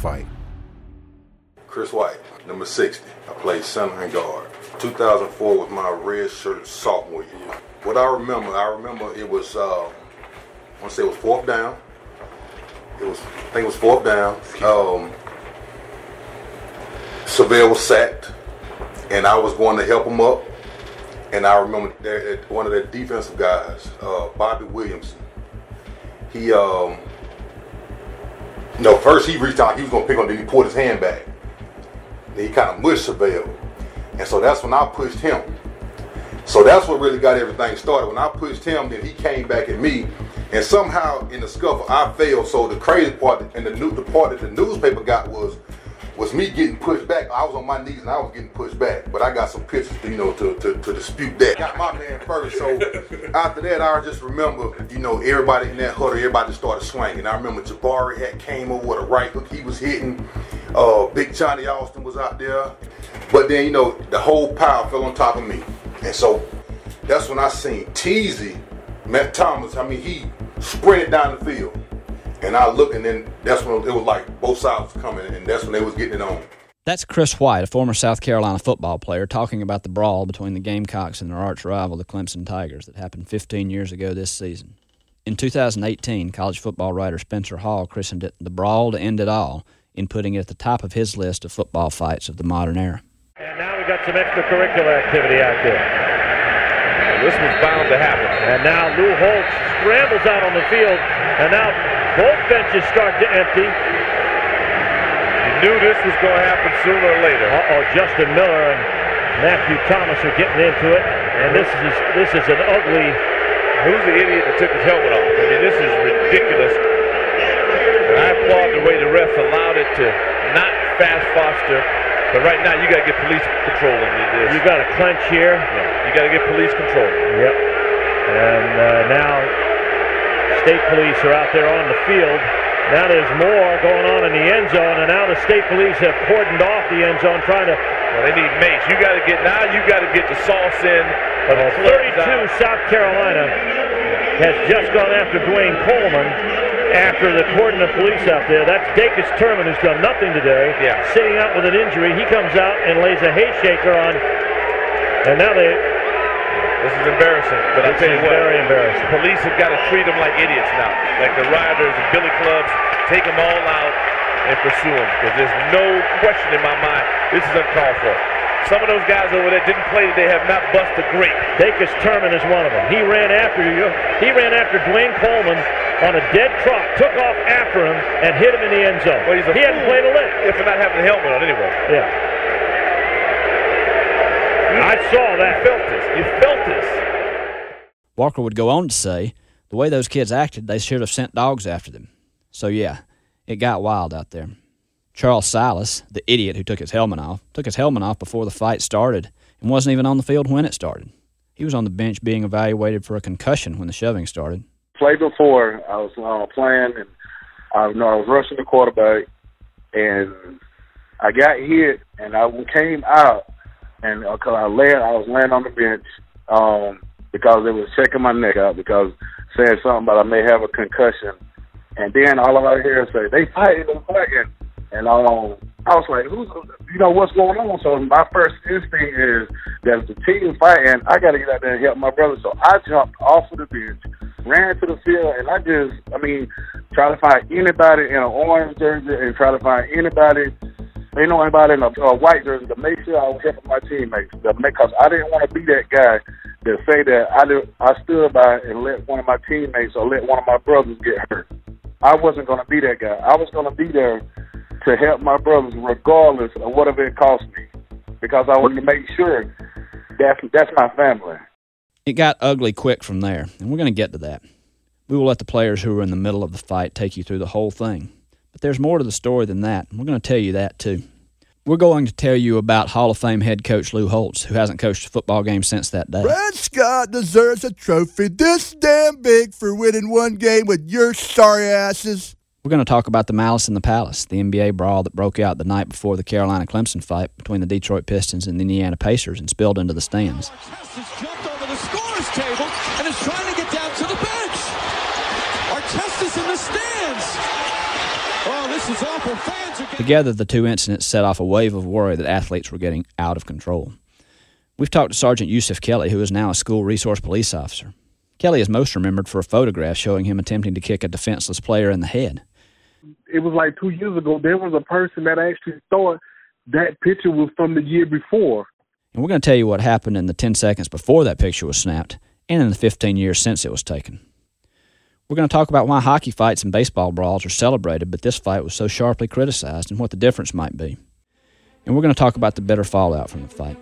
fight. Chris White, number 60. I played center and guard. 2004 was my red shirt sophomore year. What I remember, I remember it was, uh, I want to say it was fourth down. It was, I think it was fourth down. Um, Syvelle was sacked, and I was going to help him up. And I remember that one of the defensive guys, uh, Bobby Williamson. He, um, no, first he reached out. He was to pick on. Then he pulled his hand back. Then he kind of mushed Syvelle, and so that's when I pushed him. So that's what really got everything started. When I pushed him, then he came back at me, and somehow in the scuffle I failed. So the crazy part and the new the part that the newspaper got was was me getting pushed back. I was on my knees and I was getting pushed back. But I got some pictures, you know, to, to, to dispute that. Got my man first. So after that, I just remember, you know, everybody in that huddle, everybody started swinging. I remember Jabari had came over with a right hook. He was hitting. Uh, Big Johnny Austin was out there. But then, you know, the whole pile fell on top of me. And so that's when I seen Teasy, Matt Thomas, I mean, he sprinted down the field. And I looked, and then that's when it was like both sides was coming, and that's when they was getting it on. That's Chris White, a former South Carolina football player, talking about the brawl between the Gamecocks and their arch rival, the Clemson Tigers, that happened 15 years ago this season. In 2018, college football writer Spencer Hall christened it the brawl to end it all in putting it at the top of his list of football fights of the modern era. And now we've got some extracurricular activity out there. Well, this was bound to happen. And now Lou Holtz scrambles out on the field, and now both benches start to empty. You knew this was going to happen sooner or later. Uh-oh, Justin Miller and Matthew Thomas are getting into it, and this is this is an ugly. Who's the idiot that took his helmet off? I mean, this is ridiculous. And I applaud the way the refs allowed it to not fast foster. But right now, you got to get police control in this. You got to clench here. Yeah, you got to get police control. Yep. And uh, now state police are out there on the field. Now there's more going on in the end zone, and now the state police have cordoned off the end zone, trying to. Well, they need mace. You got to get now. You got to get the sauce in. Uh, 32 South Carolina has just gone after Duane Coleman after the cordon of police out there. That's Dacus Turman, who's done nothing today. Yeah. Sitting out with an injury. He comes out and lays a hay shaker on. And now they. This is embarrassing, but I tell you is what, very embarrassing. Police have got to treat them like idiots now, like the rioters and billy clubs. Take them all out and pursue them, because there's no question in my mind this is uncalled for. Some of those guys over there didn't play today, They have not bust a grape. Dacus Turman is one of them. He ran after you. He ran after Duane Coleman on a dead trot, took off after him, and hit him in the end zone. Well, he's a he hadn't played a lick. If not having a helmet on, anyway. Yeah. I saw that. You felt this. You felt this. Walker would go on to say, the way those kids acted, they should have sent dogs after them. So, yeah, it got wild out there. Charles Silas, the idiot who took his helmet off, took his helmet off before the fight started and wasn't even on the field when it started. He was on the bench being evaluated for a concussion when the shoving started. Played before, I was uh, playing, and I know I was rushing the quarterback, and I got hit, and I came out, and uh, cause I lay, I was laying on the bench um, because they was checking my neck out because saying something about I may have a concussion, and then all of hear is say they fighting, they fighting, and um, I was like, who's, you know, what's going on? So my first instinct is that the team fighting, I got to get out there and help my brother. So I jumped off of the bench, ran to the field, and I just, I mean, try to find anybody in an orange jersey and try to find anybody, you know, anybody in a, a white jersey to make sure I was helping my teammates. Because I didn't want to be that guy that say that I did, I stood by and let one of my teammates or let one of my brothers get hurt. I wasn't going to be that guy. I was going to be there to help my brothers regardless of whatever it cost me because I wanted to make sure that's, that's my family. It got ugly quick from there, and we're going to get to that. We will let the players who were in the middle of the fight take you through the whole thing. But there's more to the story than that, we're going to tell you that too. We're going to tell you about Hall of Fame head coach Lou Holtz, who hasn't coached a football game since that day. Brad Scott deserves a trophy this damn big for winning one game with your sorry asses. We're going to talk about the Malice in the Palace, the NBA brawl that broke out the night before the Carolina Clemson fight between the Detroit Pistons and the Indiana Pacers and spilled into the stands. Artest jumped over the scorer's table and is trying to get down to the bench. Artest is in the stands. Oh, this is awful. Fans are getting... Together, the two incidents set off a wave of worry that athletes were getting out of control. We've talked to Sergeant Yusuf Kelly, who is now a school resource police officer. Kelly is most remembered for a photograph showing him attempting to kick a defenseless player in the head. It was like two years ago. There was a person that actually thought that picture was from the year before. And we're going to tell you what happened in the 10 seconds before that picture was snapped and in the 15 years since it was taken. We're going to talk about why hockey fights and baseball brawls are celebrated, but this fight was so sharply criticized and what the difference might be. And we're going to talk about the bitter fallout from the fight.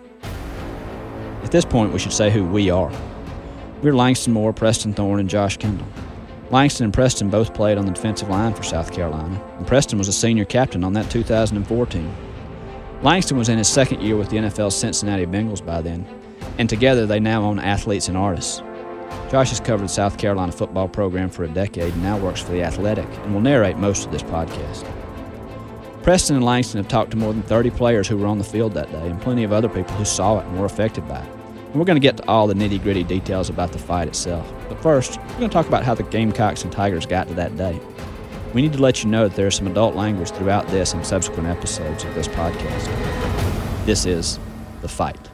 At this point, we should say who we are. We're Langston Moore, Preston Thorn, and Josh Kendall. Langston and Preston both played on the defensive line for South Carolina, and Preston was a senior captain on that 2004 team. Langston was in his second year with the NFL's Cincinnati Bengals by then, and together they now own Athletes and Artists, Josh has covered the South Carolina football program for a decade and now works for The Athletic and will narrate most of this podcast. Preston and Langston have talked to more than 30 players who were on the field that day and plenty of other people who saw it and were affected by it. And we're going to get to all the nitty gritty details about the fight itself. But first, we're going to talk about how the Gamecocks and Tigers got to that day. We need to let you know that there is some adult language throughout this and subsequent episodes of this podcast. This is The Fight.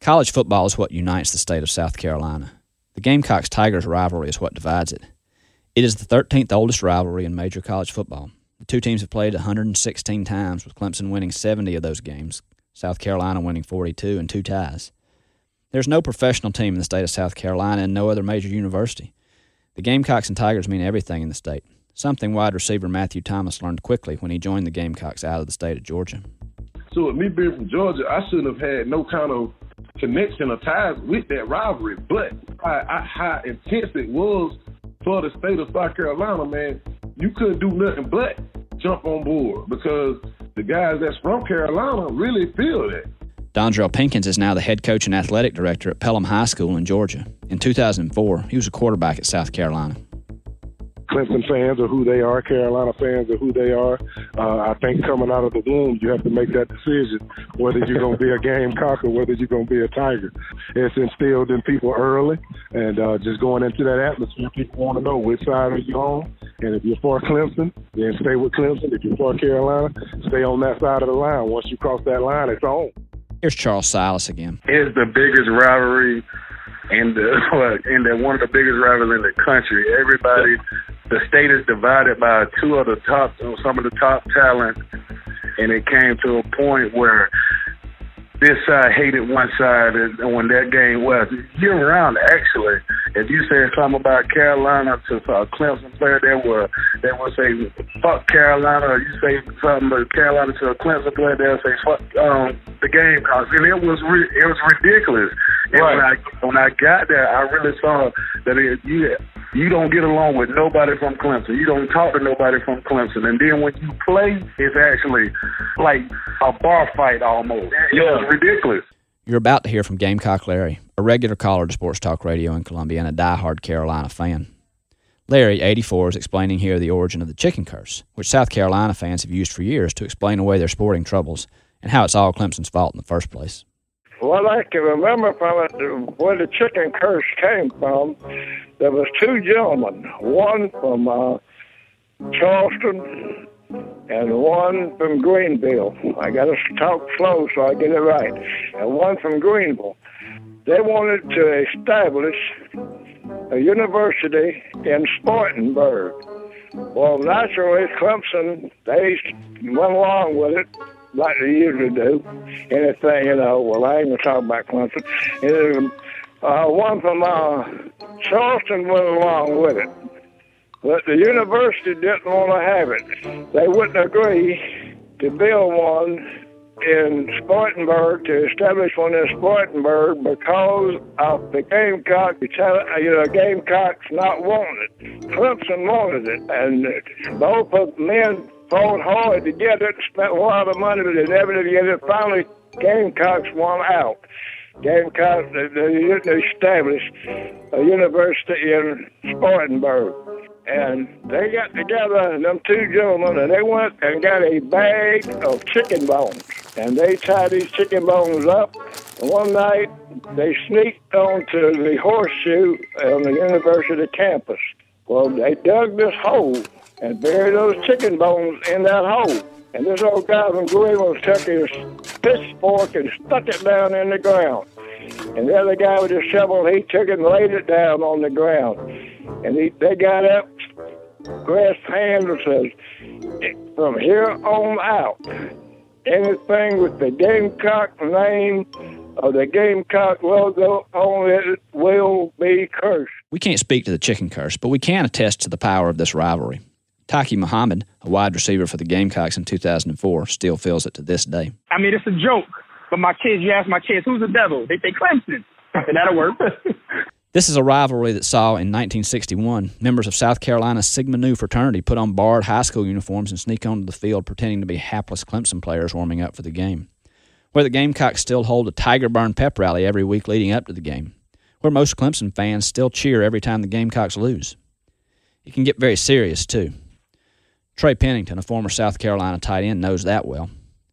College football is what unites the state of South Carolina. The Gamecocks Tigers rivalry is what divides it. It is the 13th oldest rivalry in major college football. The two teams have played 116 times, with Clemson winning 70 of those games, South Carolina winning 42, and two ties. There's no professional team in the state of South Carolina and no other major university. The Gamecocks and Tigers mean everything in the state, something wide receiver Matthew Thomas learned quickly when he joined the Gamecocks out of the state of Georgia. So, with me being from Georgia, I shouldn't have had no kind of connection or ties with that rivalry. But how, how intense it was for the state of South Carolina, man, you couldn't do nothing but jump on board because the guys that's from Carolina really feel that. Dondrial Pinkins is now the head coach and athletic director at Pelham High School in Georgia. In 2004, he was a quarterback at South Carolina. Clemson fans are who they are. Carolina fans are who they are. Uh, I think coming out of the womb, you have to make that decision whether you're going to be a Gamecock or whether you're going to be a Tiger. It's instilled in people early, and uh, just going into that atmosphere, people want to know which side are you on. And if you're for Clemson, then stay with Clemson. If you're for Carolina, stay on that side of the line. Once you cross that line, it's on. Here's Charles Silas again. It's the biggest rivalry and the and the one of the biggest rivals in the country. Everybody, the state is divided by two of the top, some of the top talent, and it came to a point where this side hated one side, and when that game was year round, actually, if you said something about Carolina to a Clemson player, they will they will say fuck Carolina. Or you say something about Carolina to a Clemson player, they'll say fuck um, the game, and it was re- it was ridiculous. And right. when I when I got there, I really saw that it, you you don't get along with nobody from Clemson. You don't talk to nobody from Clemson. And then when you play, it's actually like a bar fight almost. Yeah. It's ridiculous. You're about to hear from Gamecock Larry, a regular caller to Sports Talk Radio in Columbia and a die-hard Carolina fan. Larry, 84, is explaining here the origin of the chicken curse, which South Carolina fans have used for years to explain away their sporting troubles and how it's all Clemson's fault in the first place. What I can remember from it, where the chicken curse came from, there was two gentlemen, one from uh, Charleston and one from Greenville. I got to talk slow so I get it right. And one from Greenville. They wanted to establish a university in Spartanburg. Well, naturally, Clemson, they went along with it like they usually do. Anything, you know, well, I ain't to talk about Clemson. And, uh, one from uh, Charleston went along with it. But the university didn't want to have it. They wouldn't agree to build one in Spartanburg, to establish one in Spartanburg because of the Gamecock, you know, Gamecocks not wanting it. Clemson wanted it, and both of men fought hard to get it, spent a lot of money, but they never did get it. Finally, Gamecocks won out. Gamecocks they, they established a university in Spartanburg. And they got together, them two gentlemen, and they went and got a bag of chicken bones. And they tied these chicken bones up. And one night, they sneaked onto the horseshoe on the university campus Well, they dug this hole and buried those chicken bones in that hole. And this old guy from Greenville took his pitchfork and stuck it down in the ground. And the other guy with his shovel, he took it and laid it down on the ground. And he, they got up, grasped hands and says, from here on out, anything with the Gamecock name or the Gamecock logo on it will be cursed. We can't speak to the chicken curse, but we can attest to the power of this rivalry. Taki Muhammad, a wide receiver for the Gamecocks in 2004, still feels it to this day. I mean, it's a joke, but my kids, you ask my kids, who's the devil? They say Clemson, and that'll work. This is a rivalry that saw in 1961 members of South Carolina's Sigma Nu fraternity put on barred high school uniforms and sneak onto the field pretending to be hapless Clemson players warming up for the game. Where the Gamecocks still hold a Tiger Burn pep rally every week leading up to the game. Where most Clemson fans still cheer every time the Gamecocks lose. It can get very serious, too. Trey Pennington, a former South Carolina tight end, knows that well.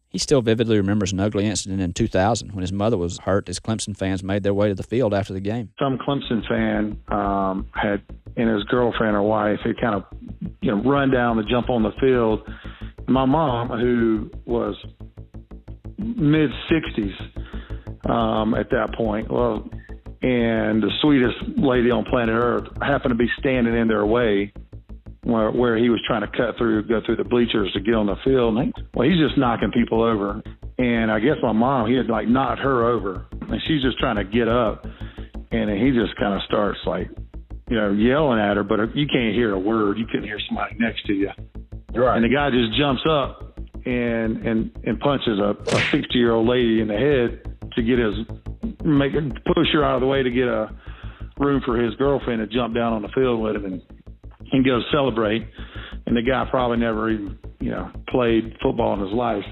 He still vividly remembers an ugly incident in 2000 when his mother was hurt as Clemson fans made their way to the field after the game. Some Clemson fan um, had, and his girlfriend or wife, had kind of, you know, run down to jump on the field. My mom, who was mid 60s um, at that point, well, and the sweetest lady on planet Earth happened to be standing in their way where, where he was trying to cut through, go through the bleachers to get on the field. And he, well, he's just knocking people over. And I guess my mom, he had like knocked her over, and she's just trying to get up, and he just kind of starts like, you know, yelling at her, but you can't hear a word. You couldn't hear somebody next to you. Right. And the guy just jumps up and and and punches a, a 60 year old lady in the head to get his make push her out of the way to get a room for his girlfriend to jump down on the field with him and and go celebrate. And the guy probably never even, you know, played football in his life,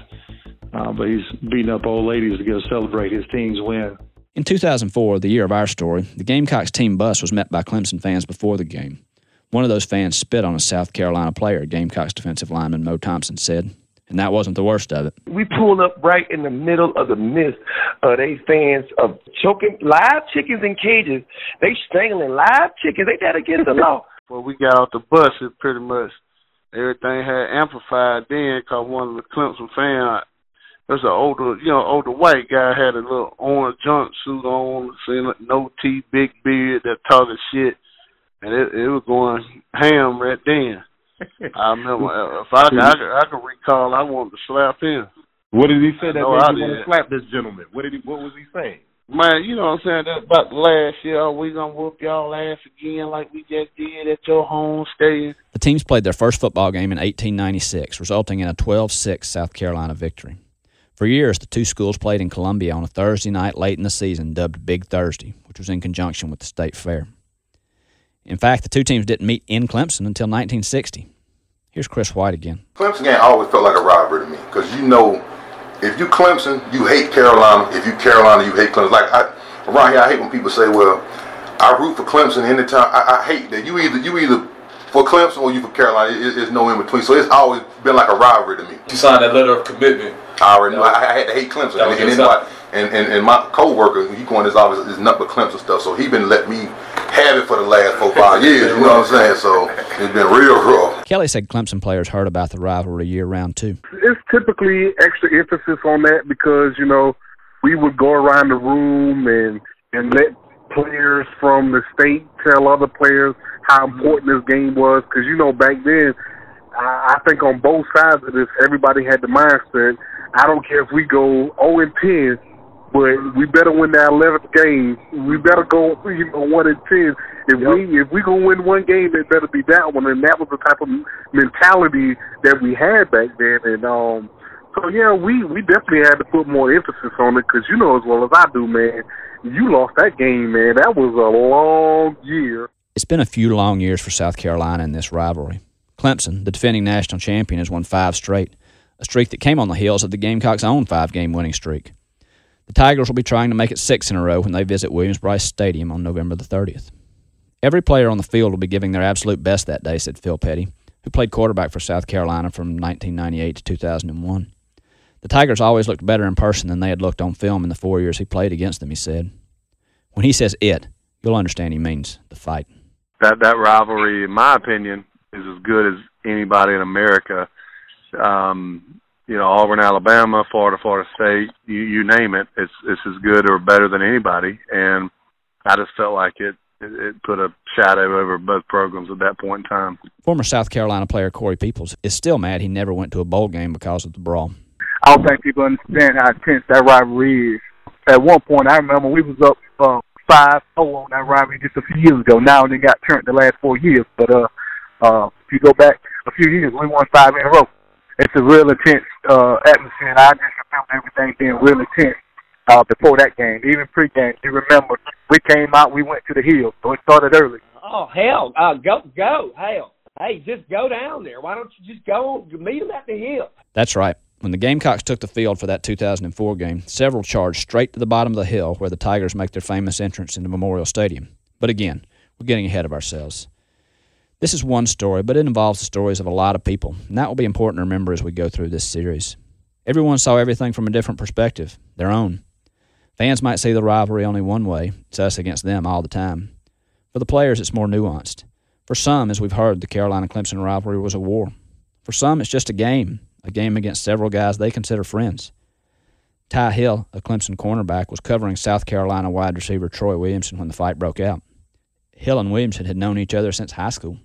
uh, but he's beating up old ladies to go celebrate his team's win. In 2004, the year of our story, the Gamecocks team bus was met by Clemson fans before the game. One of those fans spit on a South Carolina player, Gamecocks defensive lineman Mo Thompson said, and that wasn't the worst of it. We pulled up right in the middle of the midst of they fans of choking live chickens in cages. They strangling live chickens. They that against the law. When we got off the bus, it pretty much everything had amplified then because one of the Clemson fans, there's an older, you know, older white guy had a little orange jumpsuit on, seeing no teeth, big beard, that talking shit, and it, it was going ham right then. I remember uh, if I, I, I can recall, I wanted to slap him. What did he say that I know made I you want to slap this gentleman? What did he? What was he saying? Man, you know what I'm saying? That's about the last year. We gonna whoop y'all ass again like we just did at your home stadium. The teams played their first football game in 1896, resulting in a 12 6 South Carolina victory. For years, the two schools played in Columbia on a Thursday night late in the season, dubbed Big Thursday, which was in conjunction with the state fair. In fact, the two teams didn't meet in Clemson until 1960. Here's Chris White again. Clemson game always felt like a rivalry to me because you know, if you Clemson, you hate Carolina. If you Carolina, you hate Clemson. Like I, around here, I hate when people say, "Well, I root for Clemson anytime." I, I hate that you either you either for Clemson or you for Carolina. It, there's no in between. So it's always been like a rivalry to me. You signed that letter of commitment. I already knew. I, I had to hate Clemson. That And, and, your and, and, and my coworker, he going to his office is nothing but Clemson stuff. So he been letting me have it for the last four five years. You know what I'm saying? So it's been real rough. Kelly said Clemson players heard about the rivalry year round too. it's typically extra emphasis on that because you know we would go around the room and and let players from the state tell other players how important this game was because you know back then I, I think on both sides of this everybody had the mindset I don't care if we go 0 and 10 but we better win that 11th game we better go you know 1 and 10 if we if we gonna win one game it better be that one and that was the type of mentality that we had back then and um so yeah, we we definitely had to put more emphasis on it because you know as well as I do, man. You lost that game, man. That was a long year. It's been a few long years for South Carolina in this rivalry. Clemson, the defending national champion, has won five straight, a streak that came on the heels of the Gamecocks' own five game winning streak. The Tigers will be trying to make it six in a row when they visit Williams-Brice Stadium on November the 30th. Every player on the field will be giving their absolute best that day, said Phil Petty, who played quarterback for South Carolina from 1998 to 2001. The Tigers always looked better in person than they had looked on film in the four years he played against them, he said. When he says it, you'll understand he means the fight. that that rivalry, in my opinion, is as good as anybody in America. Um, you know, Auburn, Alabama, Florida, Florida State, you, you name it, it's it's as good or better than anybody. And I just felt like it, it it put a shadow over both programs at that point in time. Former South Carolina player Corey Peoples is still mad he never went to a bowl game because of the brawl. I don't think people understand how intense that rivalry is. At one point, I remember we was up uh, five zero on that rivalry just a few years ago. Now it got turned the last four years, but uh, uh, if you go back a few years, we won five in a row. It's a real intense uh, atmosphere, and I just remember everything being real intense uh, before that game, even pre-game. You remember, we came out, we went to the hill, so it started early. Oh hell, uh, go go hell. Hey, just go down there. Why don't you just go meet them at the hill? That's right. When the Gamecocks took the field for that 2004 game, several charged straight to the bottom of the hill where the Tigers make their famous entrance into Memorial Stadium. But again, we're getting ahead of ourselves. This is one story, but it involves the stories of a lot of people, and that will be important to remember as we go through this series. Everyone saw everything from a different perspective, their own. Fans might see the rivalry only one way it's us against them all the time. For the players, it's more nuanced. For some, as we've heard, the Carolina Clemson rivalry was a war. For some, it's just a game, a game against several guys they consider friends. Tye Hill, a Clemson cornerback, was covering South Carolina wide receiver Troy Williamson when the fight broke out. Hill and Williamson had known each other since high school.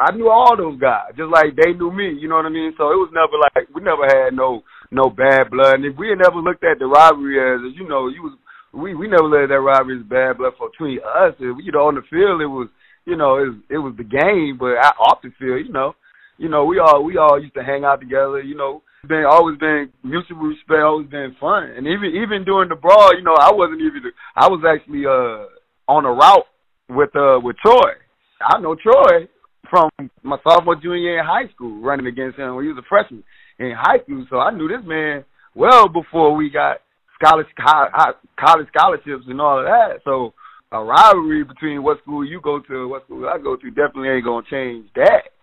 I knew all those guys, just like they knew me. You know what I mean? So it was never like we never had no no bad blood. And if we had never looked at the rivalry as, you know, you was we we never at that rivalry as bad blood for between us. If, you know, on the field it was you know it was, it was the game, but off the field, you know, you know we all we all used to hang out together. You know, been always been mutual respect, always been fun. And even even during the brawl, you know, I wasn't even I was actually uh on a route with uh with Troy. I know Troy from my sophomore junior year in high school, running against him when he was a freshman in high school. So I knew this man well before we got scholarship, college scholarships and all of that. So a rivalry between what school you go to and what school I go to definitely ain't gonna change that.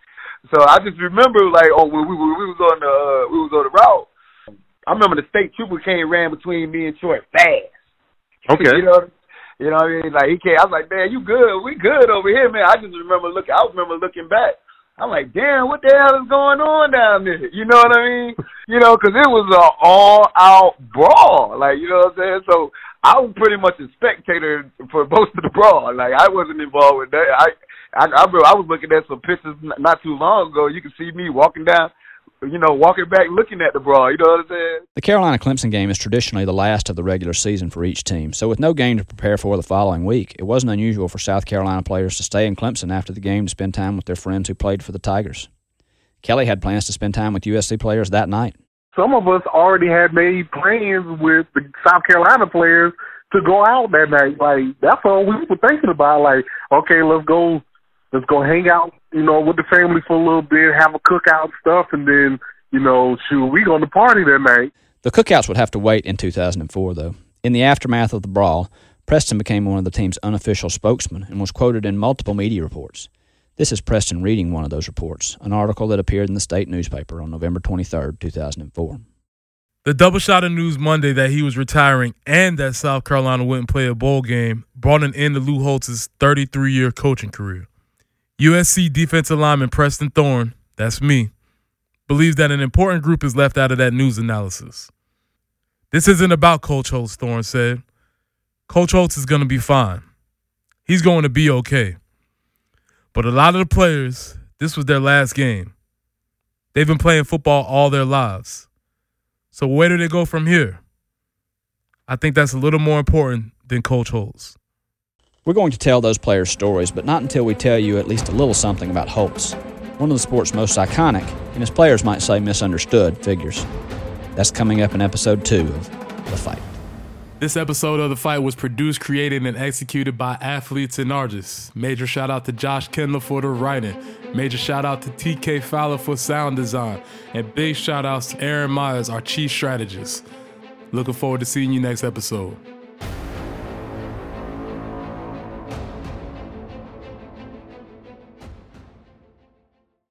So I just remember like oh when we, when we was on the uh, we was on the route. I remember the state trooper came ran between me and Troy fast. Okay. you know you know what I mean? Like he came, I was like, man, you good? We good over here, man. I just remember looking. I remember looking back. I'm like, damn, what the hell is going on down there? You know what I mean? you know, because it was an all-out brawl. Like, you know what I'm saying? So I was pretty much a spectator for most of the brawl. Like, I wasn't involved with that. I, I, I, I was looking at some pictures not too long ago. You can see me walking down you know, walking back looking at the brawl. You know what I'm saying? The Carolina Clemson game is traditionally the last of the regular season for each team. So, with no game to prepare for the following week, it wasn't unusual for South Carolina players to stay in Clemson after the game to spend time with their friends who played for the Tigers. Kelly had plans to spend time with USC players that night. Some of us already had made plans with the South Carolina players to go out that night. Like that's all we were thinking about. Like, okay, let's go let's go hang out, you know, with the family for a little bit, have a cookout and stuff, and then, you know, shoot, we going to the party that night. The cookouts would have to wait in 2004, though. In the aftermath of the brawl, Preston became one of the team's unofficial spokesmen and was quoted in multiple media reports. This is Preston reading one of those reports, an article that appeared in the state newspaper on November 23, 2004. The double shot of news Monday that he was retiring and that South Carolina wouldn't play a bowl game brought an end to Lou Holtz's 33 year coaching career. USC defensive lineman Preston Thorn, that's me, believes that an important group is left out of that news analysis. This isn't about Coach Holtz, Thorn said. Coach Holtz is going to be fine. He's going to be okay. But a lot of the players, this was their last game. They've been playing football all their lives. So where do they go from here? I think that's a little more important than Coach Holtz. We're going to tell those players' stories, but not until we tell you at least a little something about Holtz, one of the sport's most iconic, and as players might say, misunderstood figures. That's coming up in episode two of The Fight. This episode of The Fight was produced, created, and executed by Athletes and Artists. Major shout out to Josh Kendall for the writing. Major shout out to TK Fowler for sound design. And big shout outs to Aaron Myers, our chief strategist. Looking forward to seeing you next episode.